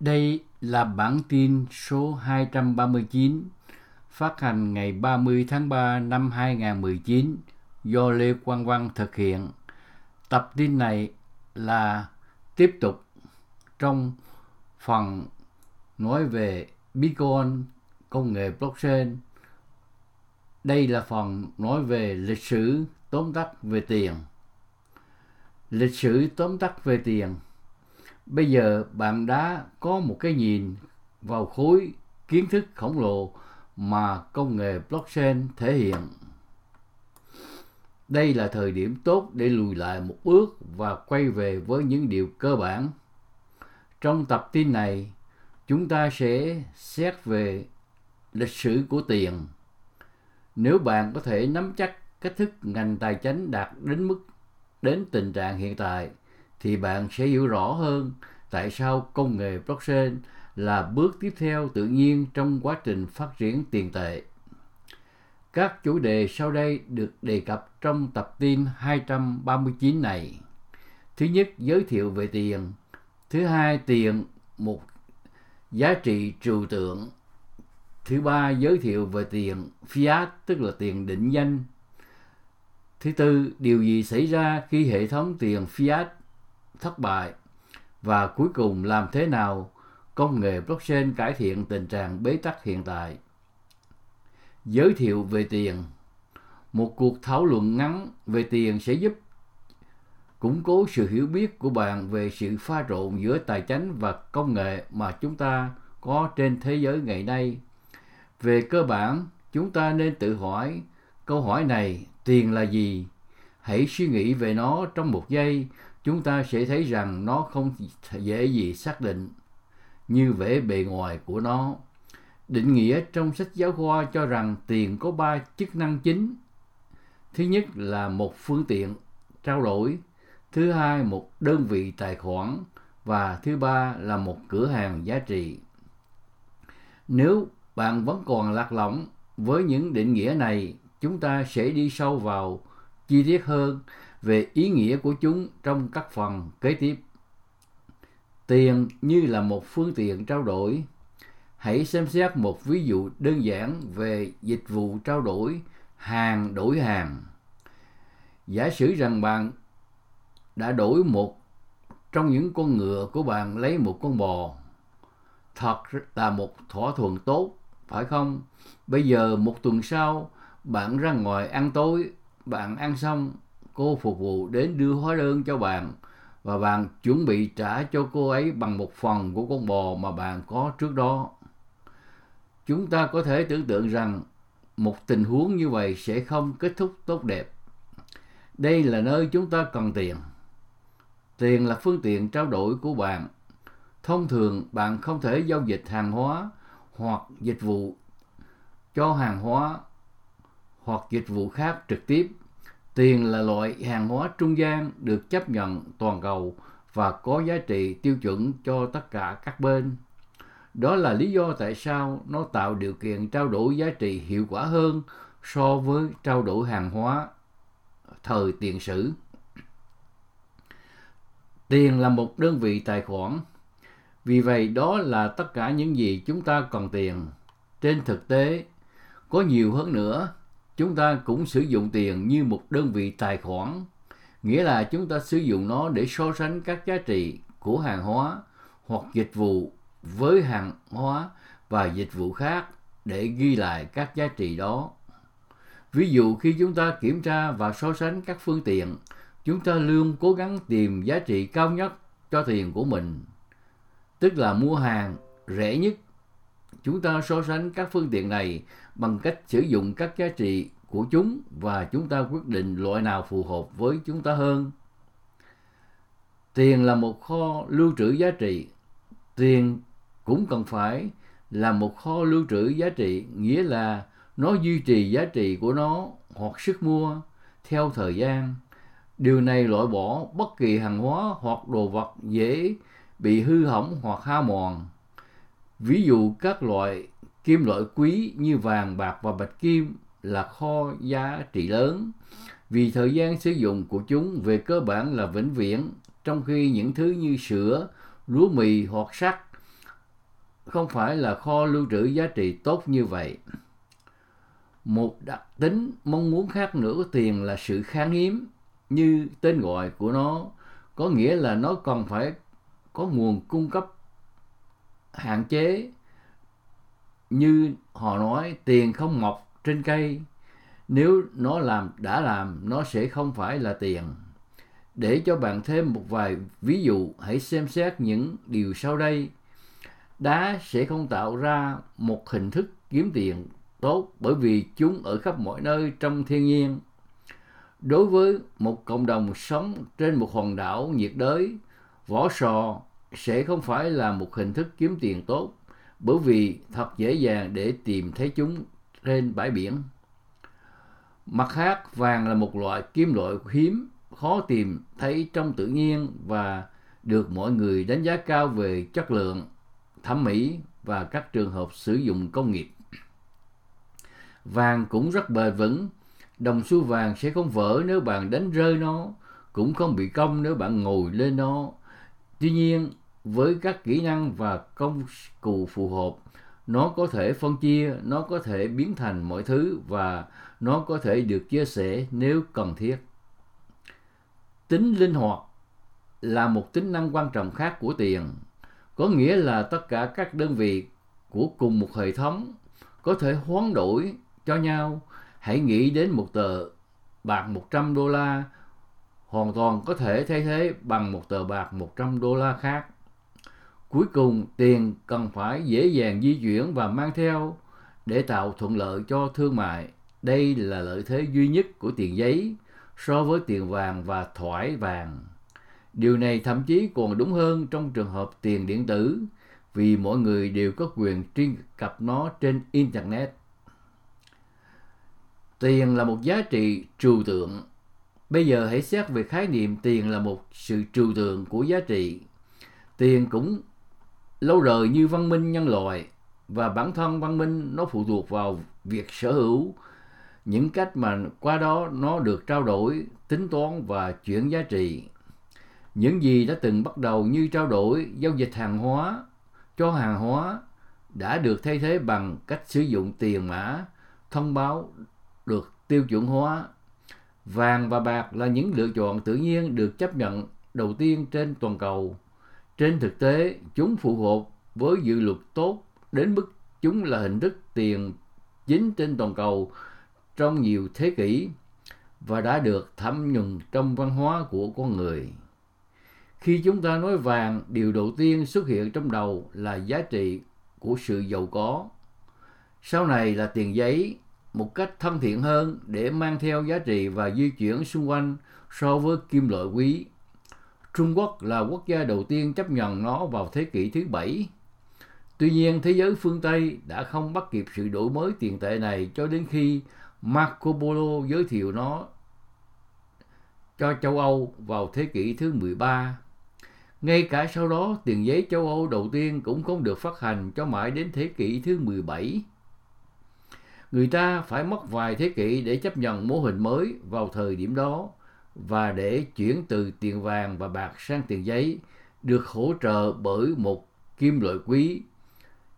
Đây là bản tin số 239 phát hành ngày 30 tháng 3 năm 2019 do Lê Quang Văn thực hiện. Tập tin này là tiếp tục trong phần nói về Bitcoin, công nghệ blockchain. Đây là phần nói về lịch sử tóm tắt về tiền. Lịch sử tóm tắt về tiền Bây giờ bạn đã có một cái nhìn vào khối kiến thức khổng lồ mà công nghệ blockchain thể hiện. Đây là thời điểm tốt để lùi lại một bước và quay về với những điều cơ bản. Trong tập tin này, chúng ta sẽ xét về lịch sử của tiền. Nếu bạn có thể nắm chắc cách thức ngành tài chính đạt đến mức đến tình trạng hiện tại thì bạn sẽ hiểu rõ hơn tại sao công nghệ blockchain là bước tiếp theo tự nhiên trong quá trình phát triển tiền tệ. Các chủ đề sau đây được đề cập trong tập tin 239 này. Thứ nhất, giới thiệu về tiền. Thứ hai, tiền một giá trị trừu tượng. Thứ ba, giới thiệu về tiền fiat, tức là tiền định danh. Thứ tư, điều gì xảy ra khi hệ thống tiền fiat thất bại và cuối cùng làm thế nào công nghệ blockchain cải thiện tình trạng bế tắc hiện tại. Giới thiệu về tiền Một cuộc thảo luận ngắn về tiền sẽ giúp củng cố sự hiểu biết của bạn về sự pha trộn giữa tài chính và công nghệ mà chúng ta có trên thế giới ngày nay. Về cơ bản, chúng ta nên tự hỏi câu hỏi này, tiền là gì? Hãy suy nghĩ về nó trong một giây chúng ta sẽ thấy rằng nó không dễ gì xác định như vẻ bề ngoài của nó. Định nghĩa trong sách giáo khoa cho rằng tiền có ba chức năng chính. Thứ nhất là một phương tiện trao đổi, thứ hai một đơn vị tài khoản và thứ ba là một cửa hàng giá trị. Nếu bạn vẫn còn lạc lõng với những định nghĩa này, chúng ta sẽ đi sâu vào chi tiết hơn về ý nghĩa của chúng trong các phần kế tiếp. Tiền như là một phương tiện trao đổi. Hãy xem xét một ví dụ đơn giản về dịch vụ trao đổi hàng đổi hàng. Giả sử rằng bạn đã đổi một trong những con ngựa của bạn lấy một con bò. Thật là một thỏa thuận tốt, phải không? Bây giờ một tuần sau, bạn ra ngoài ăn tối, bạn ăn xong cô phục vụ đến đưa hóa đơn cho bạn và bạn chuẩn bị trả cho cô ấy bằng một phần của con bò mà bạn có trước đó. Chúng ta có thể tưởng tượng rằng một tình huống như vậy sẽ không kết thúc tốt đẹp. Đây là nơi chúng ta cần tiền. Tiền là phương tiện trao đổi của bạn. Thông thường, bạn không thể giao dịch hàng hóa hoặc dịch vụ cho hàng hóa hoặc dịch vụ khác trực tiếp Tiền là loại hàng hóa trung gian được chấp nhận toàn cầu và có giá trị tiêu chuẩn cho tất cả các bên. Đó là lý do tại sao nó tạo điều kiện trao đổi giá trị hiệu quả hơn so với trao đổi hàng hóa thời tiền sử. Tiền là một đơn vị tài khoản. Vì vậy đó là tất cả những gì chúng ta cần tiền. Trên thực tế, có nhiều hơn nữa chúng ta cũng sử dụng tiền như một đơn vị tài khoản, nghĩa là chúng ta sử dụng nó để so sánh các giá trị của hàng hóa hoặc dịch vụ với hàng hóa và dịch vụ khác để ghi lại các giá trị đó. Ví dụ khi chúng ta kiểm tra và so sánh các phương tiện, chúng ta luôn cố gắng tìm giá trị cao nhất cho tiền của mình, tức là mua hàng rẻ nhất. Chúng ta so sánh các phương tiện này bằng cách sử dụng các giá trị của chúng và chúng ta quyết định loại nào phù hợp với chúng ta hơn. Tiền là một kho lưu trữ giá trị. Tiền cũng cần phải là một kho lưu trữ giá trị, nghĩa là nó duy trì giá trị của nó hoặc sức mua theo thời gian. Điều này loại bỏ bất kỳ hàng hóa hoặc đồ vật dễ bị hư hỏng hoặc hao mòn. Ví dụ các loại kim loại quý như vàng, bạc và bạch kim là kho giá trị lớn vì thời gian sử dụng của chúng về cơ bản là vĩnh viễn trong khi những thứ như sữa, lúa mì hoặc sắt không phải là kho lưu trữ giá trị tốt như vậy. Một đặc tính mong muốn khác nữa của tiền là sự khan hiếm, như tên gọi của nó, có nghĩa là nó còn phải có nguồn cung cấp hạn chế. Như họ nói, tiền không mọc trên cây, nếu nó làm đã làm, nó sẽ không phải là tiền. Để cho bạn thêm một vài ví dụ, hãy xem xét những điều sau đây. Đá sẽ không tạo ra một hình thức kiếm tiền tốt bởi vì chúng ở khắp mọi nơi trong thiên nhiên. Đối với một cộng đồng sống trên một hòn đảo nhiệt đới, vỏ sò sẽ không phải là một hình thức kiếm tiền tốt bởi vì thật dễ dàng để tìm thấy chúng trên bãi biển. Mặt khác, vàng là một loại kim loại hiếm, khó tìm thấy trong tự nhiên và được mọi người đánh giá cao về chất lượng, thẩm mỹ và các trường hợp sử dụng công nghiệp. Vàng cũng rất bền vững, đồng xu vàng sẽ không vỡ nếu bạn đánh rơi nó, cũng không bị cong nếu bạn ngồi lên nó. Tuy nhiên, với các kỹ năng và công cụ phù hợp, nó có thể phân chia, nó có thể biến thành mọi thứ và nó có thể được chia sẻ nếu cần thiết. Tính linh hoạt là một tính năng quan trọng khác của tiền, có nghĩa là tất cả các đơn vị của cùng một hệ thống có thể hoán đổi cho nhau. Hãy nghĩ đến một tờ bạc 100 đô la hoàn toàn có thể thay thế bằng một tờ bạc 100 đô la khác. Cuối cùng, tiền cần phải dễ dàng di chuyển và mang theo để tạo thuận lợi cho thương mại. Đây là lợi thế duy nhất của tiền giấy so với tiền vàng và thoải vàng. Điều này thậm chí còn đúng hơn trong trường hợp tiền điện tử vì mọi người đều có quyền truy cập nó trên Internet. Tiền là một giá trị trừu tượng. Bây giờ hãy xét về khái niệm tiền là một sự trừu tượng của giá trị. Tiền cũng lâu đời như văn minh nhân loại và bản thân văn minh nó phụ thuộc vào việc sở hữu. Những cách mà qua đó nó được trao đổi, tính toán và chuyển giá trị. Những gì đã từng bắt đầu như trao đổi, giao dịch hàng hóa, cho hàng hóa đã được thay thế bằng cách sử dụng tiền mã, thông báo được tiêu chuẩn hóa. Vàng và bạc là những lựa chọn tự nhiên được chấp nhận đầu tiên trên toàn cầu trên thực tế, chúng phù hợp với dự luật tốt đến mức chúng là hình thức tiền chính trên toàn cầu trong nhiều thế kỷ và đã được thẩm nhuần trong văn hóa của con người. Khi chúng ta nói vàng, điều đầu tiên xuất hiện trong đầu là giá trị của sự giàu có. Sau này là tiền giấy, một cách thân thiện hơn để mang theo giá trị và di chuyển xung quanh so với kim loại quý. Trung Quốc là quốc gia đầu tiên chấp nhận nó vào thế kỷ thứ bảy. Tuy nhiên, thế giới phương Tây đã không bắt kịp sự đổi mới tiền tệ này cho đến khi Marco Polo giới thiệu nó cho châu Âu vào thế kỷ thứ 13. Ngay cả sau đó, tiền giấy châu Âu đầu tiên cũng không được phát hành cho mãi đến thế kỷ thứ 17. Người ta phải mất vài thế kỷ để chấp nhận mô hình mới vào thời điểm đó và để chuyển từ tiền vàng và bạc sang tiền giấy được hỗ trợ bởi một kim loại quý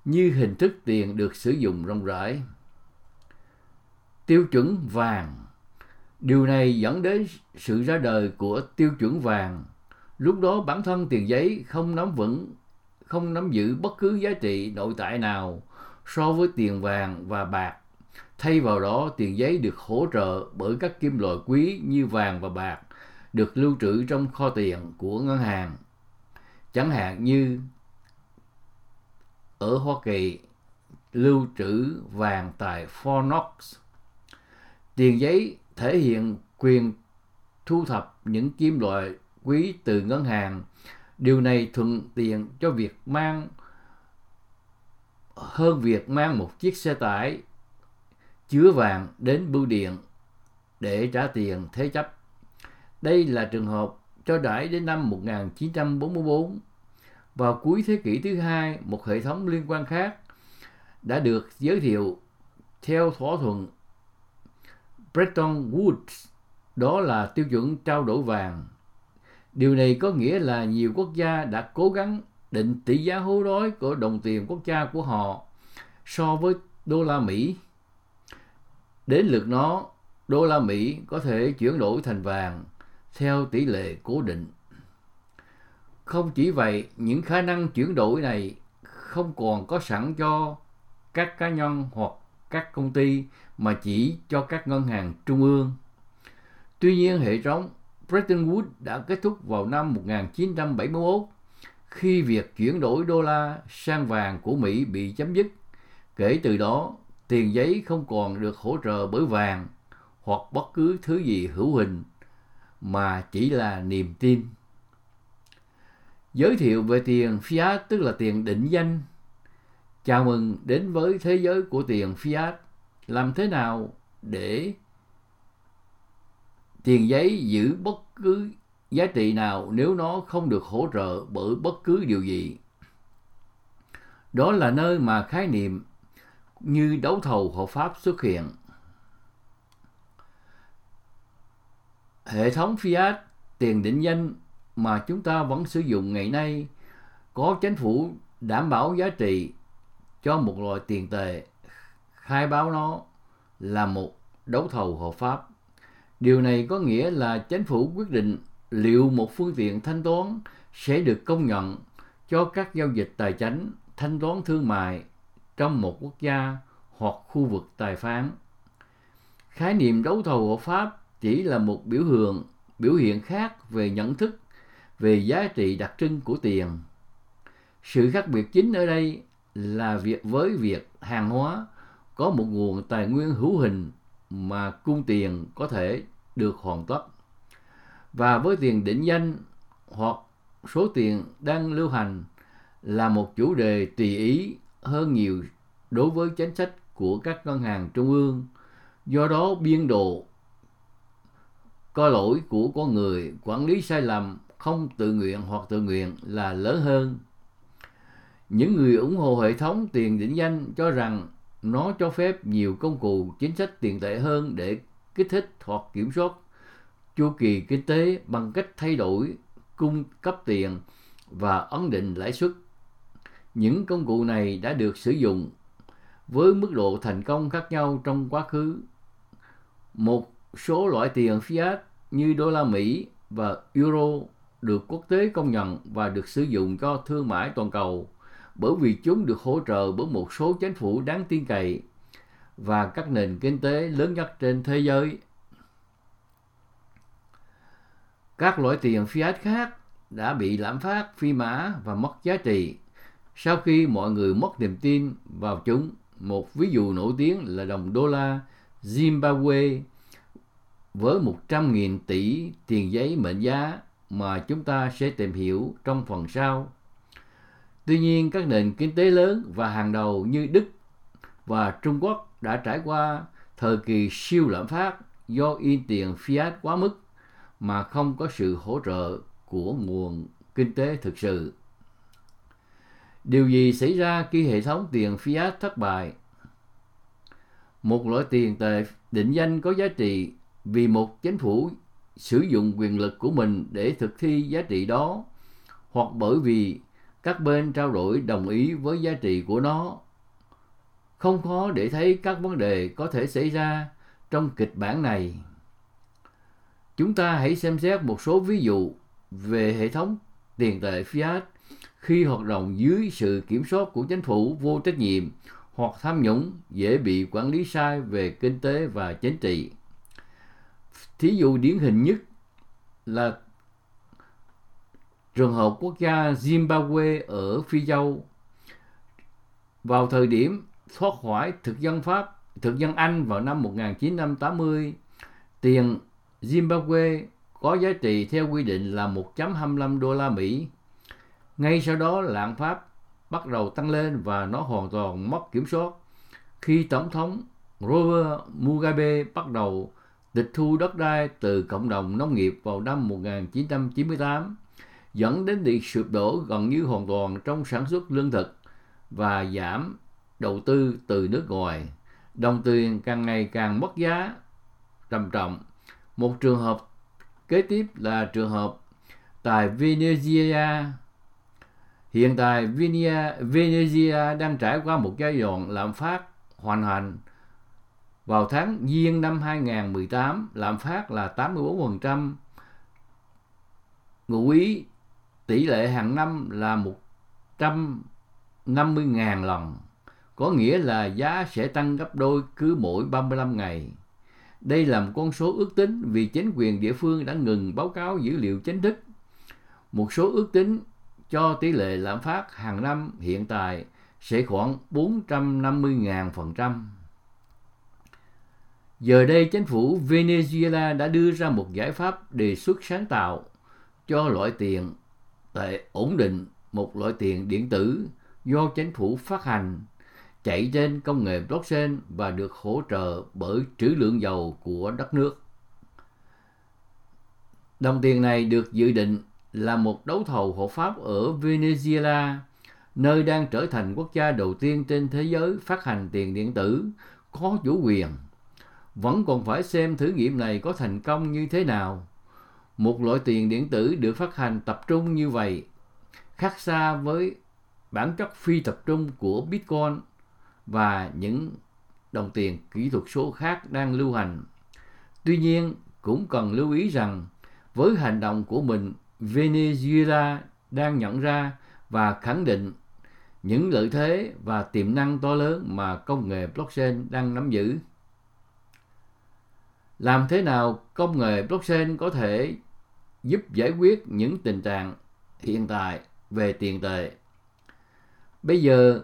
như hình thức tiền được sử dụng rộng rãi. Tiêu chuẩn vàng Điều này dẫn đến sự ra đời của tiêu chuẩn vàng. Lúc đó bản thân tiền giấy không nắm vững, không nắm giữ bất cứ giá trị nội tại nào so với tiền vàng và bạc Thay vào đó, tiền giấy được hỗ trợ bởi các kim loại quý như vàng và bạc được lưu trữ trong kho tiền của ngân hàng. Chẳng hạn như ở Hoa Kỳ lưu trữ vàng tại Fort Knox. Tiền giấy thể hiện quyền thu thập những kim loại quý từ ngân hàng. Điều này thuận tiện cho việc mang hơn việc mang một chiếc xe tải chứa vàng đến bưu điện để trả tiền thế chấp. Đây là trường hợp cho đãi đến năm 1944. Vào cuối thế kỷ thứ hai, một hệ thống liên quan khác đã được giới thiệu theo thỏa thuận Bretton Woods, đó là tiêu chuẩn trao đổi vàng. Điều này có nghĩa là nhiều quốc gia đã cố gắng định tỷ giá hối đoái của đồng tiền quốc gia của họ so với đô la Mỹ. Đến lượt nó, đô la Mỹ có thể chuyển đổi thành vàng theo tỷ lệ cố định. Không chỉ vậy, những khả năng chuyển đổi này không còn có sẵn cho các cá nhân hoặc các công ty mà chỉ cho các ngân hàng trung ương. Tuy nhiên, hệ thống Bretton Woods đã kết thúc vào năm 1971 khi việc chuyển đổi đô la sang vàng của Mỹ bị chấm dứt. Kể từ đó, tiền giấy không còn được hỗ trợ bởi vàng hoặc bất cứ thứ gì hữu hình, mà chỉ là niềm tin. Giới thiệu về tiền fiat tức là tiền định danh. Chào mừng đến với thế giới của tiền fiat. Làm thế nào để tiền giấy giữ bất cứ giá trị nào nếu nó không được hỗ trợ bởi bất cứ điều gì. Đó là nơi mà khái niệm như đấu thầu hợp pháp xuất hiện. Hệ thống fiat, tiền định danh mà chúng ta vẫn sử dụng ngày nay có chính phủ đảm bảo giá trị cho một loại tiền tệ, khai báo nó là một đấu thầu hợp pháp. Điều này có nghĩa là chính phủ quyết định liệu một phương tiện thanh toán sẽ được công nhận cho các giao dịch tài chính, thanh toán thương mại trong một quốc gia hoặc khu vực tài phán. Khái niệm đấu thầu hợp pháp chỉ là một biểu hiện biểu hiện khác về nhận thức, về giá trị đặc trưng của tiền. Sự khác biệt chính ở đây là việc với việc hàng hóa có một nguồn tài nguyên hữu hình mà cung tiền có thể được hoàn tất. Và với tiền định danh hoặc số tiền đang lưu hành là một chủ đề tùy ý hơn nhiều đối với chính sách của các ngân hàng trung ương. Do đó, biên độ có lỗi của con người quản lý sai lầm, không tự nguyện hoặc tự nguyện là lớn hơn. Những người ủng hộ hệ thống tiền định danh cho rằng nó cho phép nhiều công cụ chính sách tiền tệ hơn để kích thích hoặc kiểm soát chu kỳ kinh tế bằng cách thay đổi, cung cấp tiền và ấn định lãi suất. Những công cụ này đã được sử dụng với mức độ thành công khác nhau trong quá khứ. Một số loại tiền fiat như đô la Mỹ và euro được quốc tế công nhận và được sử dụng cho thương mại toàn cầu bởi vì chúng được hỗ trợ bởi một số chính phủ đáng tin cậy và các nền kinh tế lớn nhất trên thế giới. Các loại tiền fiat khác đã bị lạm phát, phi mã và mất giá trị sau khi mọi người mất niềm tin vào chúng. Một ví dụ nổi tiếng là đồng đô la Zimbabwe với 100.000 tỷ tiền giấy mệnh giá mà chúng ta sẽ tìm hiểu trong phần sau. Tuy nhiên, các nền kinh tế lớn và hàng đầu như Đức và Trung Quốc đã trải qua thời kỳ siêu lạm phát do in tiền fiat quá mức mà không có sự hỗ trợ của nguồn kinh tế thực sự. Điều gì xảy ra khi hệ thống tiền fiat thất bại? Một loại tiền tệ định danh có giá trị vì một chính phủ sử dụng quyền lực của mình để thực thi giá trị đó, hoặc bởi vì các bên trao đổi đồng ý với giá trị của nó không khó để thấy các vấn đề có thể xảy ra trong kịch bản này chúng ta hãy xem xét một số ví dụ về hệ thống tiền tệ fiat khi hoạt động dưới sự kiểm soát của chính phủ vô trách nhiệm hoặc tham nhũng dễ bị quản lý sai về kinh tế và chính trị thí dụ điển hình nhất là trường hợp quốc gia Zimbabwe ở Phi Châu vào thời điểm thoát khỏi thực dân Pháp, thực dân Anh vào năm 1980, tiền Zimbabwe có giá trị theo quy định là 1.25 đô la Mỹ. Ngay sau đó lạm phát bắt đầu tăng lên và nó hoàn toàn mất kiểm soát khi Tổng thống Robert Mugabe bắt đầu tịch thu đất đai từ cộng đồng nông nghiệp vào năm 1998 dẫn đến việc sụp đổ gần như hoàn toàn trong sản xuất lương thực và giảm đầu tư từ nước ngoài. Đồng tiền càng ngày càng mất giá, trầm trọng. Một trường hợp kế tiếp là trường hợp tại Venezuela. Hiện tại Venezuela đang trải qua một giai đoạn lạm phát hoàn hành. Vào tháng Giêng năm 2018, lạm phát là 84%, ngụ ý tỷ lệ hàng năm là 150.000 lần, có nghĩa là giá sẽ tăng gấp đôi cứ mỗi 35 ngày. Đây là một con số ước tính vì chính quyền địa phương đã ngừng báo cáo dữ liệu chính thức. Một số ước tính cho tỷ lệ lạm phát hàng năm hiện tại sẽ khoảng 450.000%. Giờ đây, chính phủ Venezuela đã đưa ra một giải pháp đề xuất sáng tạo cho loại tiền tệ ổn định một loại tiền điện tử do chính phủ phát hành chạy trên công nghệ blockchain và được hỗ trợ bởi trữ lượng dầu của đất nước. Đồng tiền này được dự định là một đấu thầu hộ pháp ở Venezuela, nơi đang trở thành quốc gia đầu tiên trên thế giới phát hành tiền điện tử có chủ quyền. Vẫn còn phải xem thử nghiệm này có thành công như thế nào. Một loại tiền điện tử được phát hành tập trung như vậy khác xa với bản chất phi tập trung của Bitcoin và những đồng tiền kỹ thuật số khác đang lưu hành. Tuy nhiên, cũng cần lưu ý rằng với hành động của mình, Venezuela đang nhận ra và khẳng định những lợi thế và tiềm năng to lớn mà công nghệ blockchain đang nắm giữ. Làm thế nào công nghệ blockchain có thể giúp giải quyết những tình trạng hiện tại về tiền tệ? Bây giờ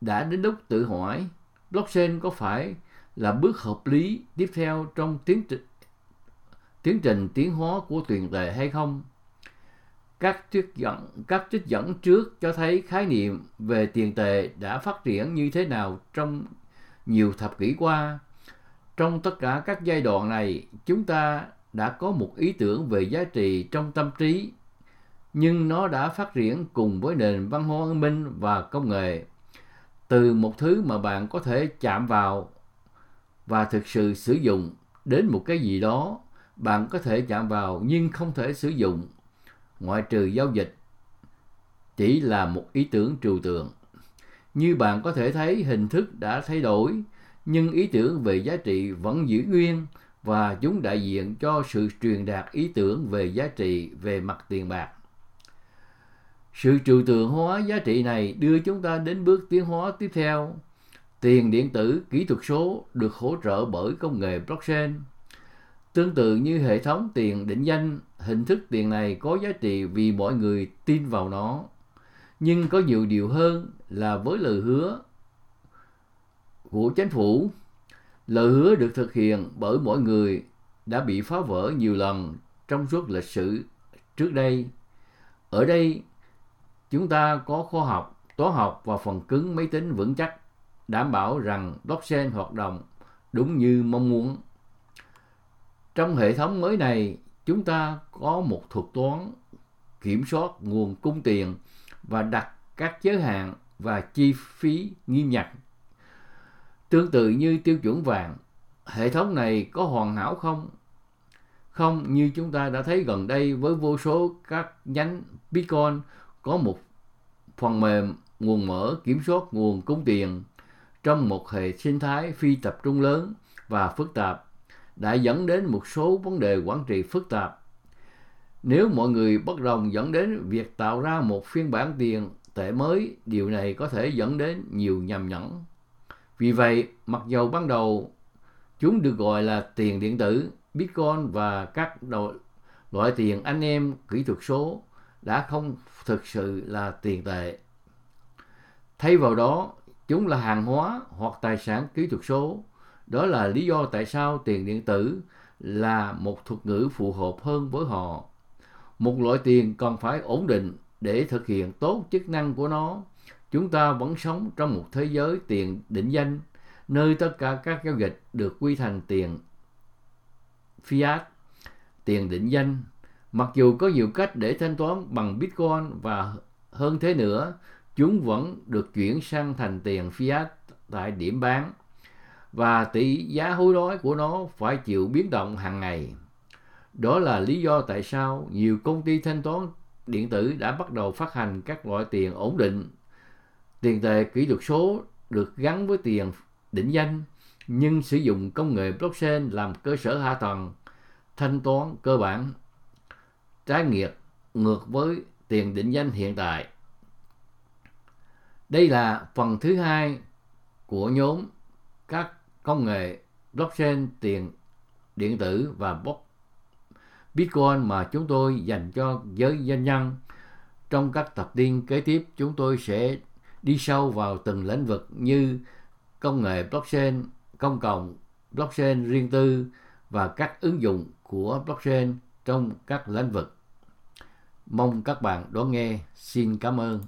đã đến lúc tự hỏi blockchain có phải là bước hợp lý tiếp theo trong tiến trình tiến trình tiến hóa của tiền tệ hay không? Các trích dẫn các trích dẫn trước cho thấy khái niệm về tiền tệ đã phát triển như thế nào trong nhiều thập kỷ qua. Trong tất cả các giai đoạn này, chúng ta đã có một ý tưởng về giá trị trong tâm trí, nhưng nó đã phát triển cùng với nền văn hóa văn minh và công nghệ từ một thứ mà bạn có thể chạm vào và thực sự sử dụng đến một cái gì đó bạn có thể chạm vào nhưng không thể sử dụng ngoại trừ giao dịch chỉ là một ý tưởng trừu tượng như bạn có thể thấy hình thức đã thay đổi nhưng ý tưởng về giá trị vẫn giữ nguyên và chúng đại diện cho sự truyền đạt ý tưởng về giá trị về mặt tiền bạc sự trừu tượng hóa giá trị này đưa chúng ta đến bước tiến hóa tiếp theo. Tiền điện tử kỹ thuật số được hỗ trợ bởi công nghệ blockchain. Tương tự như hệ thống tiền định danh, hình thức tiền này có giá trị vì mọi người tin vào nó. Nhưng có nhiều điều hơn là với lời hứa của chính phủ, lời hứa được thực hiện bởi mọi người đã bị phá vỡ nhiều lần trong suốt lịch sử trước đây. Ở đây, Chúng ta có khoa học, toán học và phần cứng máy tính vững chắc, đảm bảo rằng blockchain hoạt động đúng như mong muốn. Trong hệ thống mới này, chúng ta có một thuật toán kiểm soát nguồn cung tiền và đặt các giới hạn và chi phí nghiêm ngặt. Tương tự như tiêu chuẩn vàng, hệ thống này có hoàn hảo không? Không như chúng ta đã thấy gần đây với vô số các nhánh Bitcoin có một phần mềm nguồn mở kiểm soát nguồn cung tiền trong một hệ sinh thái phi tập trung lớn và phức tạp đã dẫn đến một số vấn đề quản trị phức tạp. Nếu mọi người bất đồng dẫn đến việc tạo ra một phiên bản tiền tệ mới, điều này có thể dẫn đến nhiều nhầm nhẫn. Vì vậy, mặc dầu ban đầu chúng được gọi là tiền điện tử, Bitcoin và các loại tiền anh em kỹ thuật số đã không thực sự là tiền tệ. Thay vào đó, chúng là hàng hóa hoặc tài sản kỹ thuật số. Đó là lý do tại sao tiền điện tử là một thuật ngữ phù hợp hơn với họ. Một loại tiền còn phải ổn định để thực hiện tốt chức năng của nó. Chúng ta vẫn sống trong một thế giới tiền định danh, nơi tất cả các giao dịch được quy thành tiền fiat, tiền định danh Mặc dù có nhiều cách để thanh toán bằng Bitcoin và hơn thế nữa, chúng vẫn được chuyển sang thành tiền fiat tại điểm bán và tỷ giá hối đoái của nó phải chịu biến động hàng ngày. Đó là lý do tại sao nhiều công ty thanh toán điện tử đã bắt đầu phát hành các loại tiền ổn định. Tiền tệ kỹ thuật số được gắn với tiền định danh, nhưng sử dụng công nghệ blockchain làm cơ sở hạ tầng, thanh toán cơ bản, trái ngược ngược với tiền định danh hiện tại. Đây là phần thứ hai của nhóm các công nghệ blockchain tiền điện tử và Bitcoin mà chúng tôi dành cho giới doanh nhân. Trong các tập tin kế tiếp, chúng tôi sẽ đi sâu vào từng lĩnh vực như công nghệ blockchain công cộng, blockchain riêng tư và các ứng dụng của blockchain trong các lĩnh vực. Mong các bạn đón nghe. Xin cảm ơn.